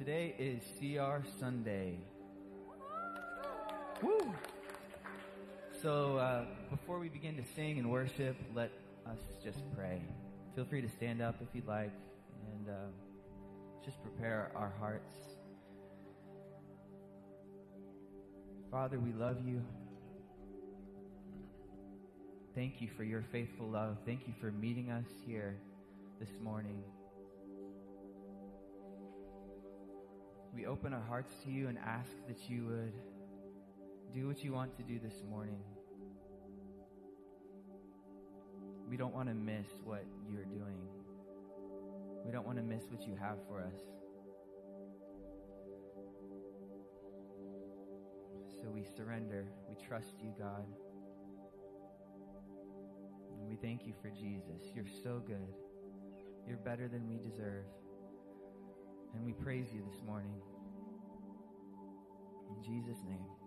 Today is CR Sunday. Woo! So, uh, before we begin to sing and worship, let us just pray. Feel free to stand up if you'd like and uh, just prepare our hearts. Father, we love you. Thank you for your faithful love. Thank you for meeting us here this morning. We open our hearts to you and ask that you would do what you want to do this morning. We don't want to miss what you're doing. We don't want to miss what you have for us. So we surrender. We trust you, God. And we thank you for Jesus. You're so good. You're better than we deserve. And we praise you this morning. In Jesus' name.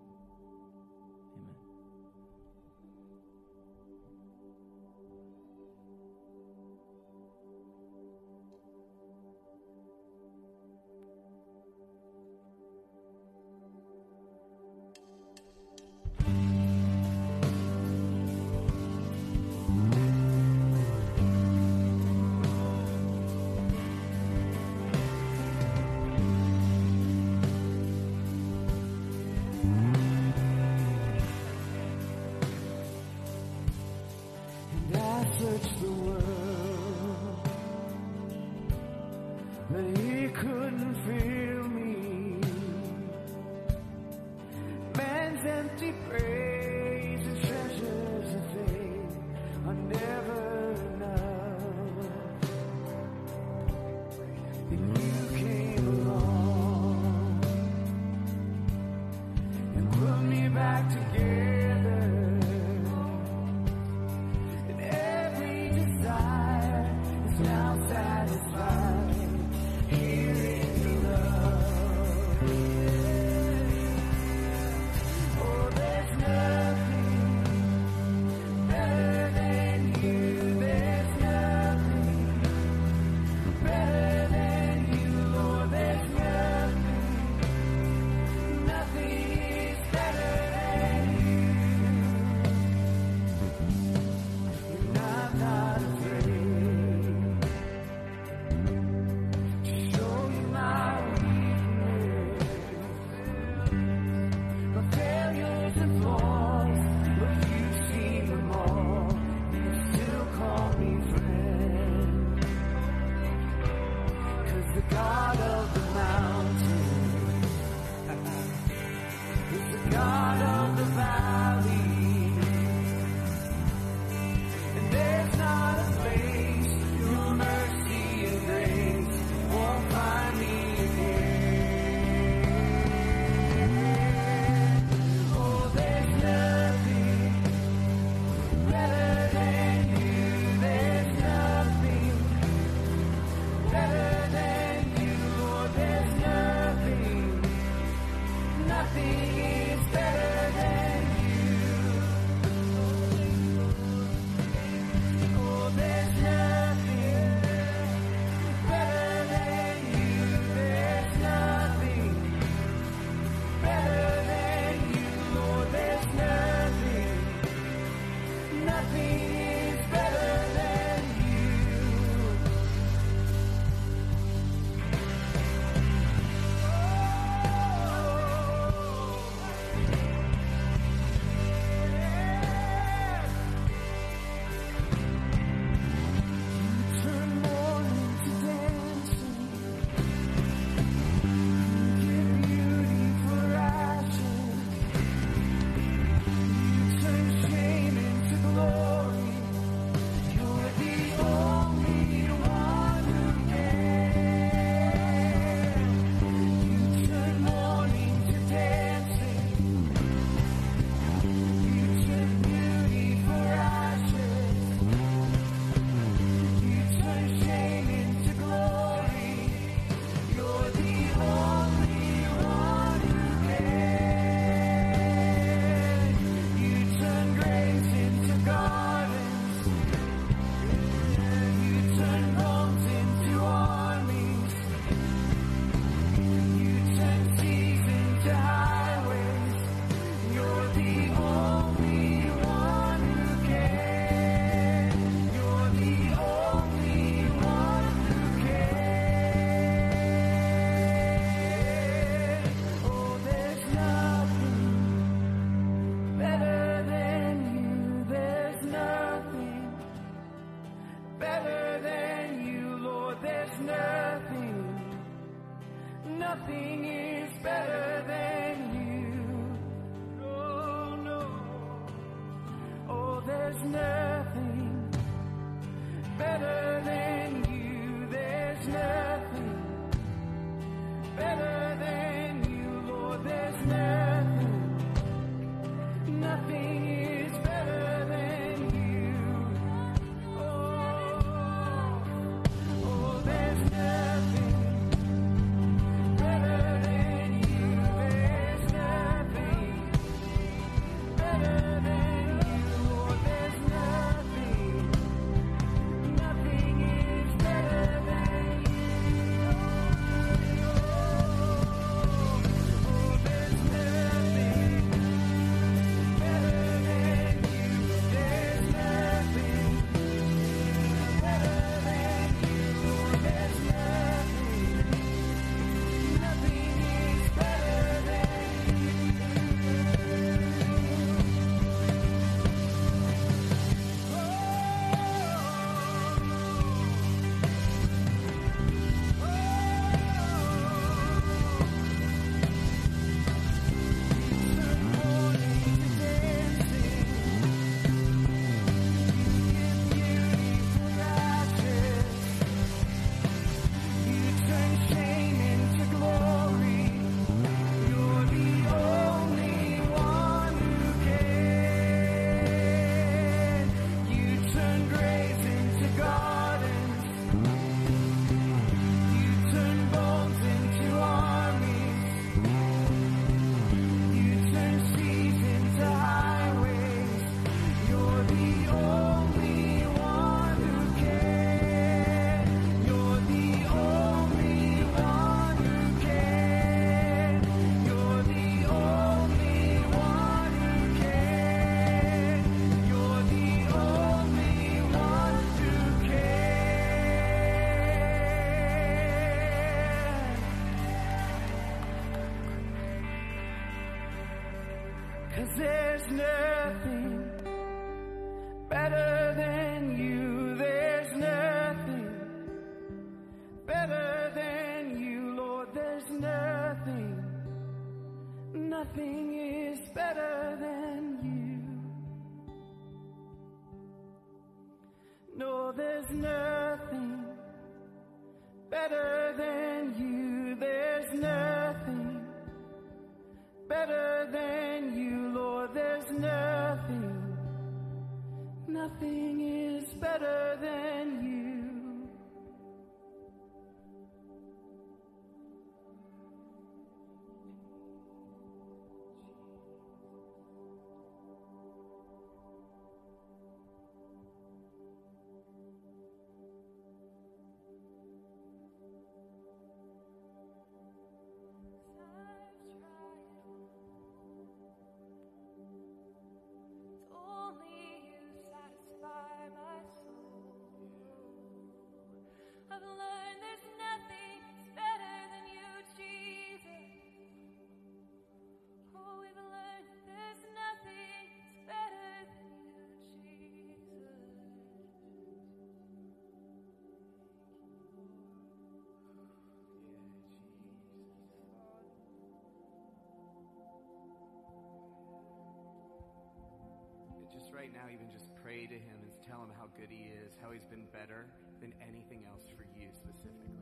right now even just pray to him and tell him how good he is, how he's been better than anything else for you specifically.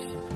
life.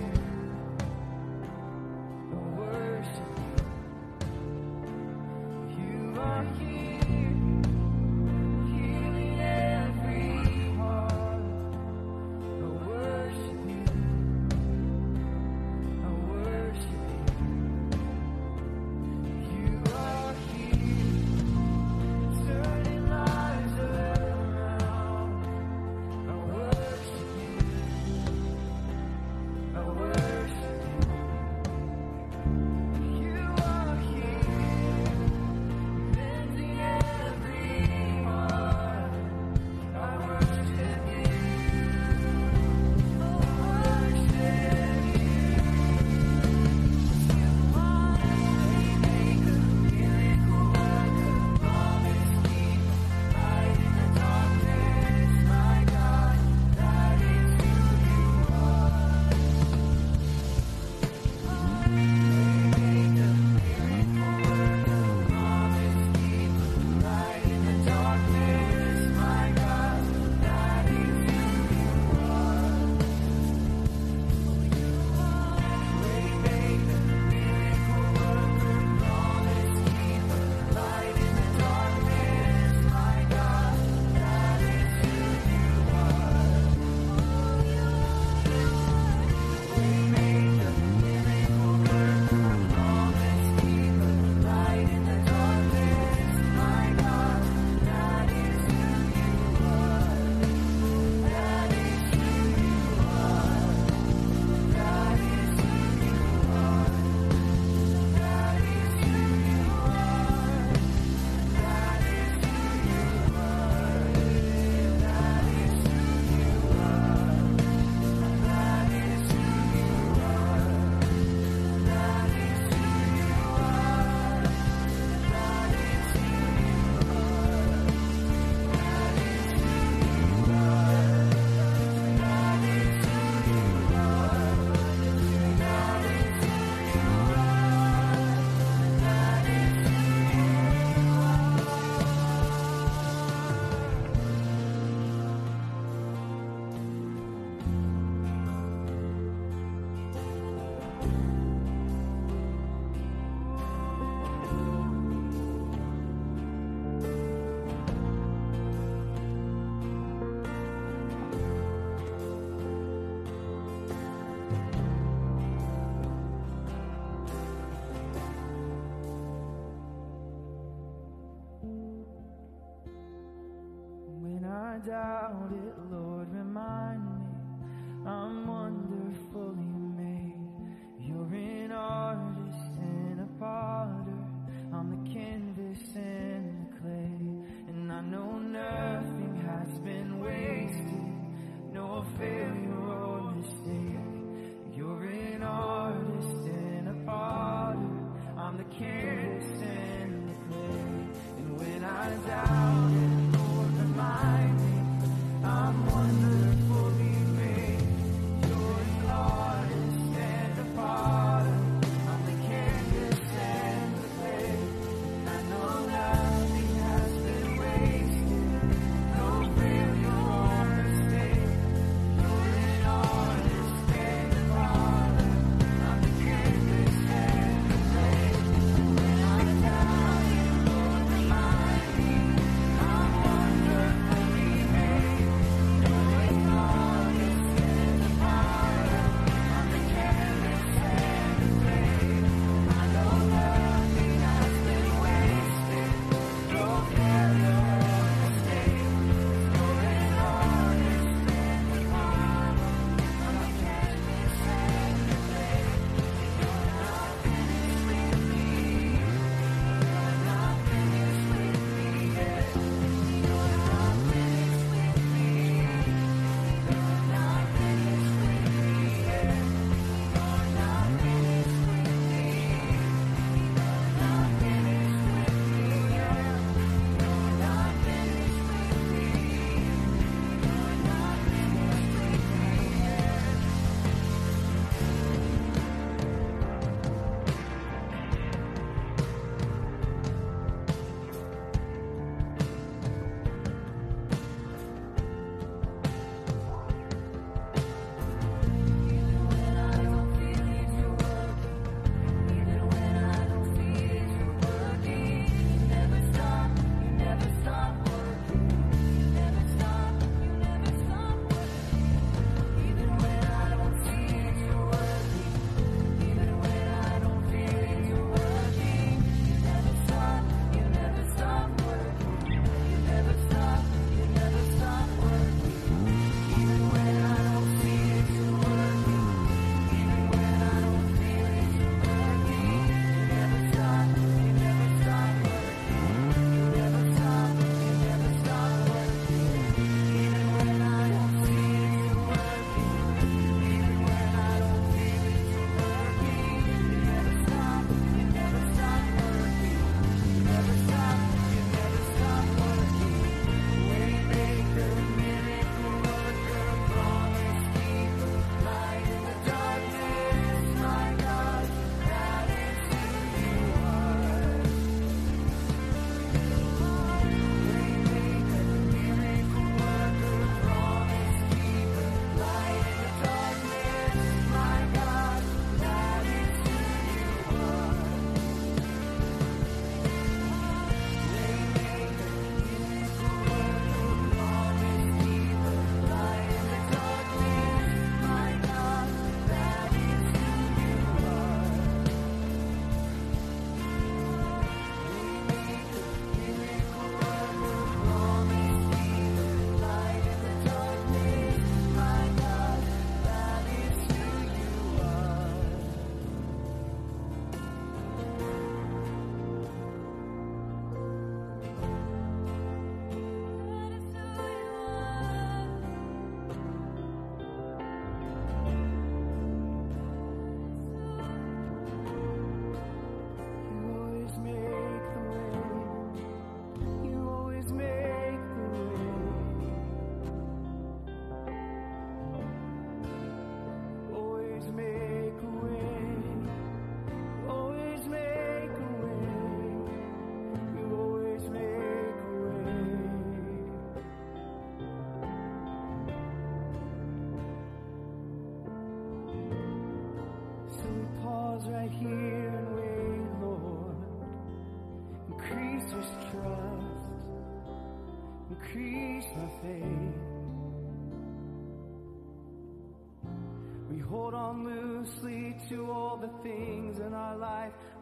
Doubt it,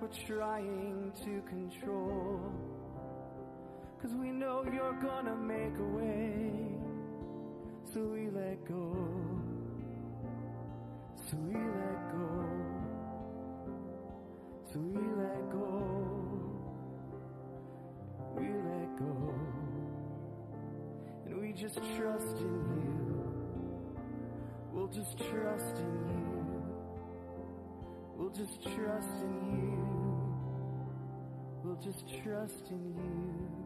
we're trying to control. Cause we know you're gonna make a way. So we let go. So we let go. So we let go. We let go. And we just trust in you. We'll just trust in you. We'll just trust in you. Just trust in you.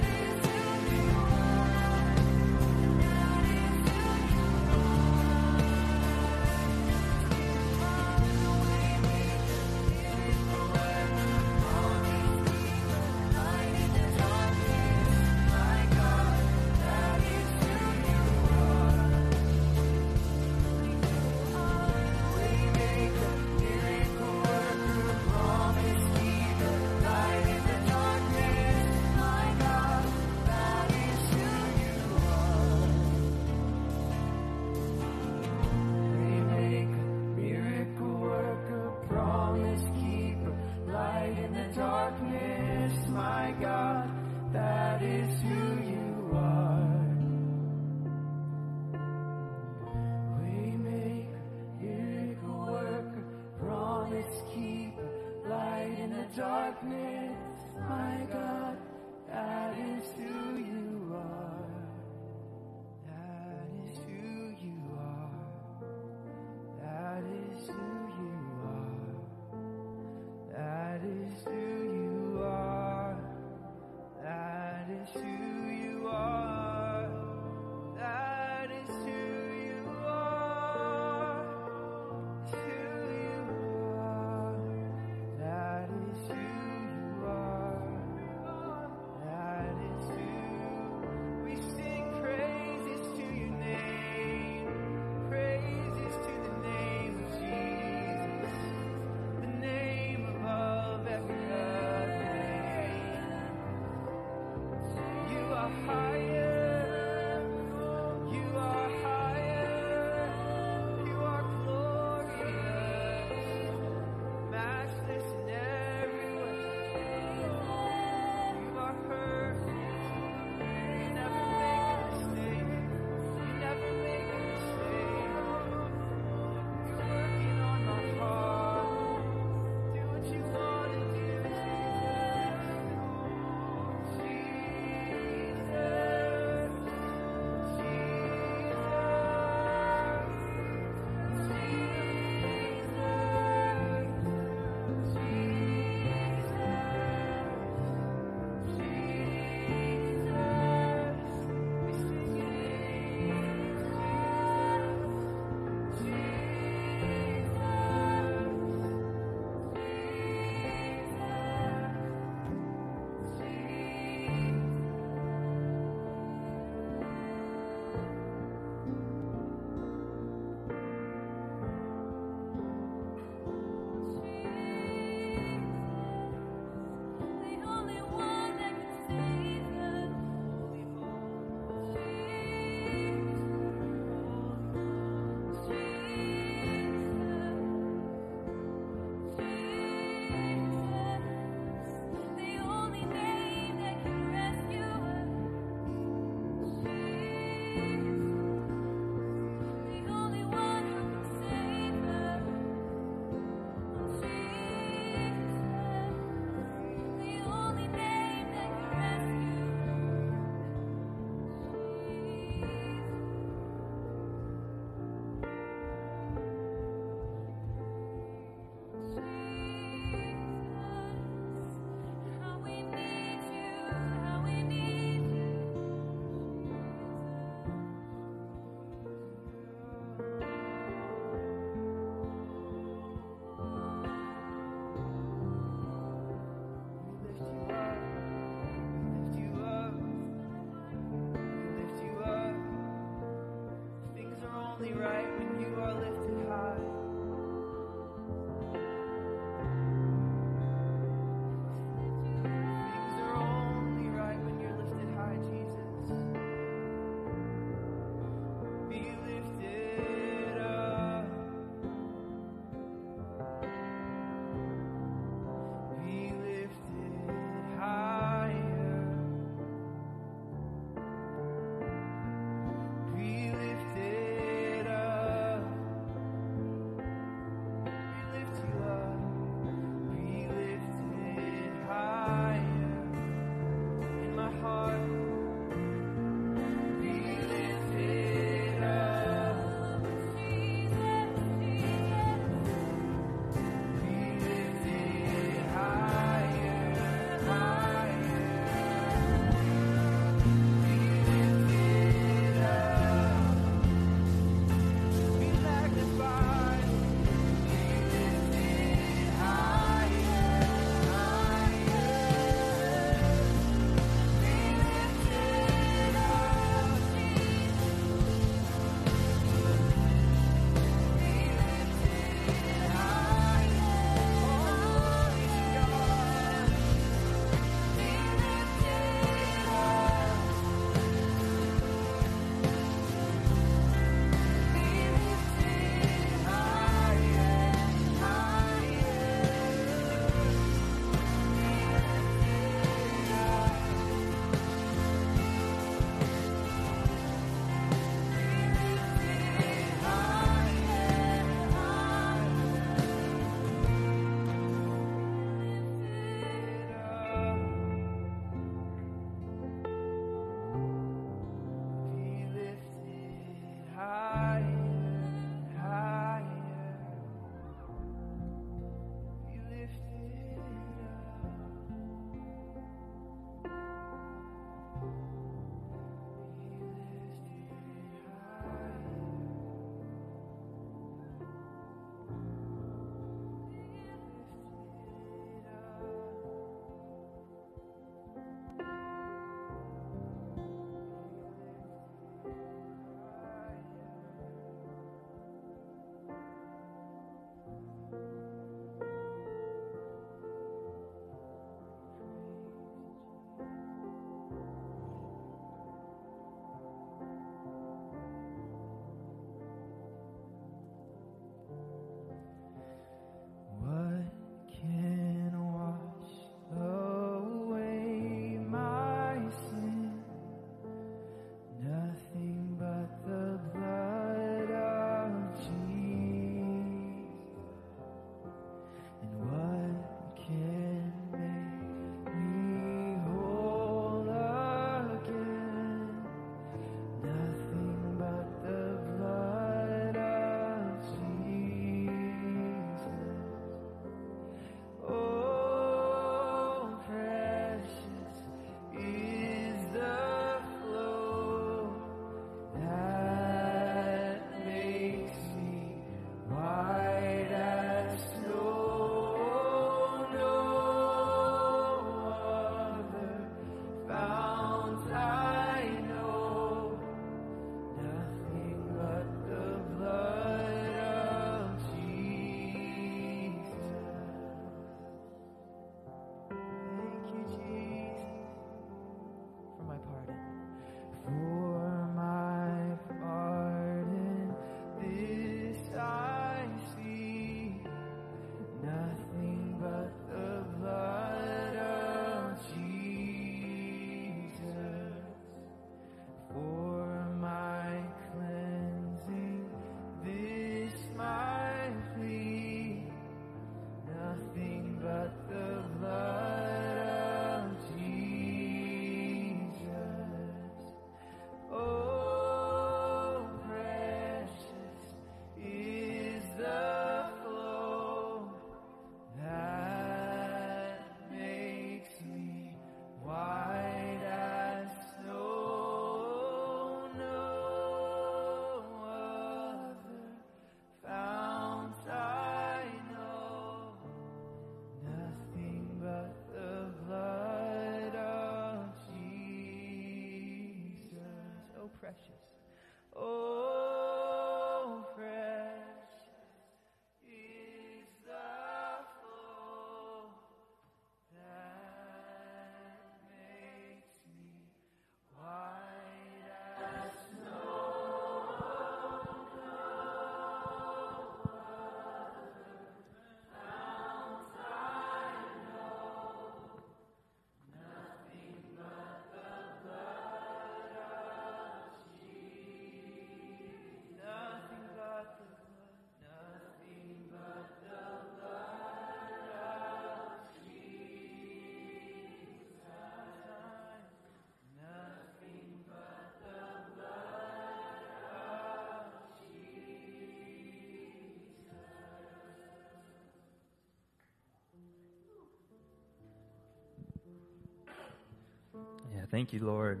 Thank you, Lord.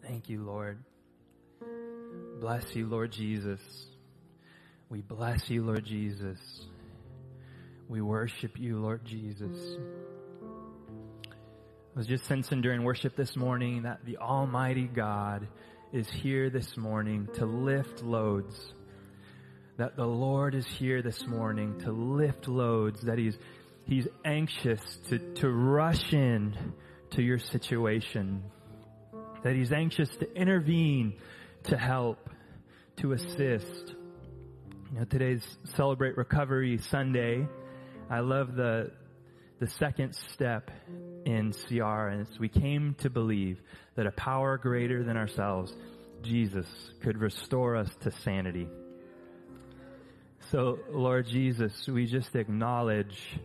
Thank you, Lord. Bless you, Lord Jesus. We bless you, Lord Jesus. We worship you, Lord Jesus. I was just sensing during worship this morning that the Almighty God is here this morning to lift loads. That the Lord is here this morning to lift loads. That He's, He's anxious to, to rush in to your situation. That He's anxious to intervene, to help, to assist. You know, today's Celebrate Recovery Sunday. I love the, the second step in CR, and it's we came to believe that a power greater than ourselves, Jesus, could restore us to sanity. So, Lord Jesus, we just acknowledge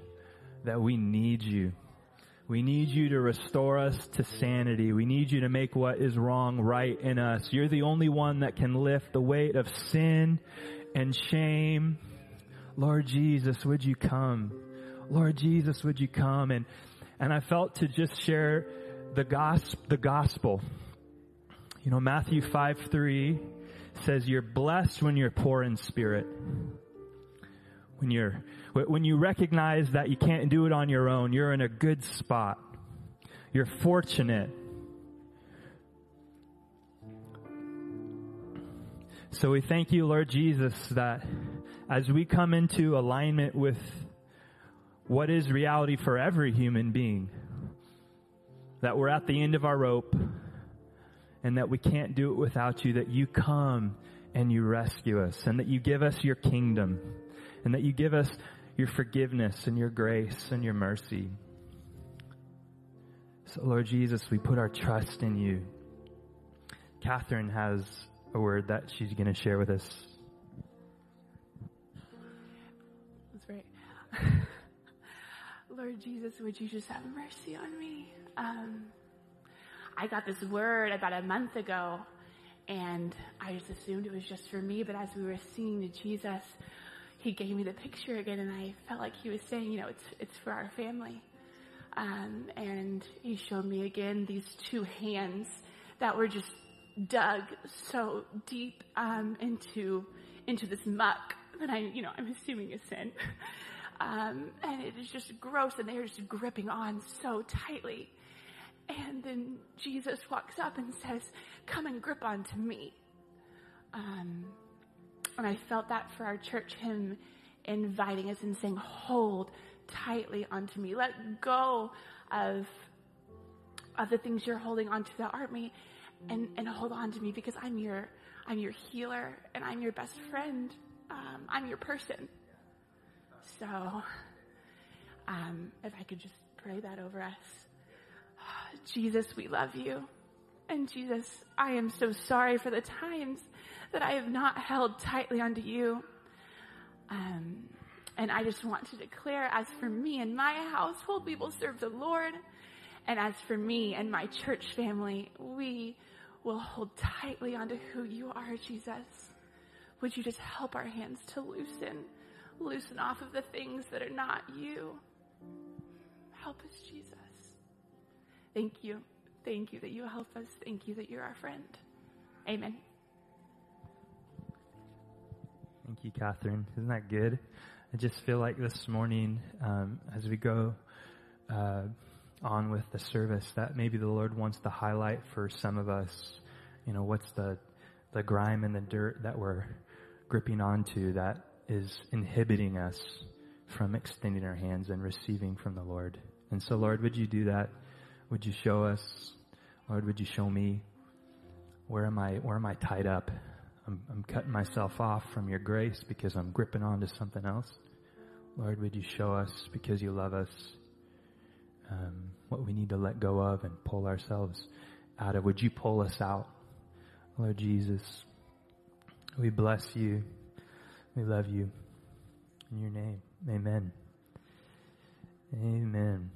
that we need you. We need you to restore us to sanity. We need you to make what is wrong right in us. You're the only one that can lift the weight of sin and shame. Lord Jesus, would you come? Lord Jesus, would you come? And, and I felt to just share the gospel, the gospel. You know, Matthew 5 3 says, You're blessed when you're poor in spirit. When you're, when you recognize that you can't do it on your own, you're in a good spot. You're fortunate. So we thank you, Lord Jesus, that as we come into alignment with what is reality for every human being, that we're at the end of our rope and that we can't do it without you, that you come and you rescue us and that you give us your kingdom and that you give us your forgiveness and your grace and your mercy. So, Lord Jesus, we put our trust in you. Catherine has a word that she's going to share with us. That's right. Lord Jesus, would you just have mercy on me? Um, I got this word about a month ago, and I just assumed it was just for me. But as we were singing to Jesus, He gave me the picture again, and I felt like He was saying, you know, it's it's for our family. Um, and He showed me again these two hands that were just dug so deep um, into into this muck that I, you know, I'm assuming is sin. Um, and it is just gross, and they're just gripping on so tightly. And then Jesus walks up and says, "Come and grip onto me." And I felt that for our church, Him inviting us and saying, "Hold tightly onto me. Let go of of the things you're holding onto that aren't me, and and hold on to me because I'm your I'm your healer and I'm your best friend. Um, I'm your person." So, um, if I could just pray that over us. Jesus, we love you. And Jesus, I am so sorry for the times that I have not held tightly onto you. Um, and I just want to declare, as for me and my household, we will serve the Lord. And as for me and my church family, we will hold tightly onto who you are, Jesus. Would you just help our hands to loosen, loosen off of the things that are not you? Help us, Jesus. Thank you. Thank you that you help us. Thank you that you're our friend. Amen. Thank you, Catherine. Isn't that good? I just feel like this morning, um, as we go uh, on with the service, that maybe the Lord wants to highlight for some of us, you know, what's the the grime and the dirt that we're gripping onto that is inhibiting us from extending our hands and receiving from the Lord. And so, Lord, would you do that? Would you show us? Lord, would you show me? Where am I, where am I tied up? I'm, I'm cutting myself off from your grace because I'm gripping onto something else. Lord, would you show us because you love us um, what we need to let go of and pull ourselves out of? Would you pull us out? Lord Jesus, we bless you. We love you. In your name, amen. Amen.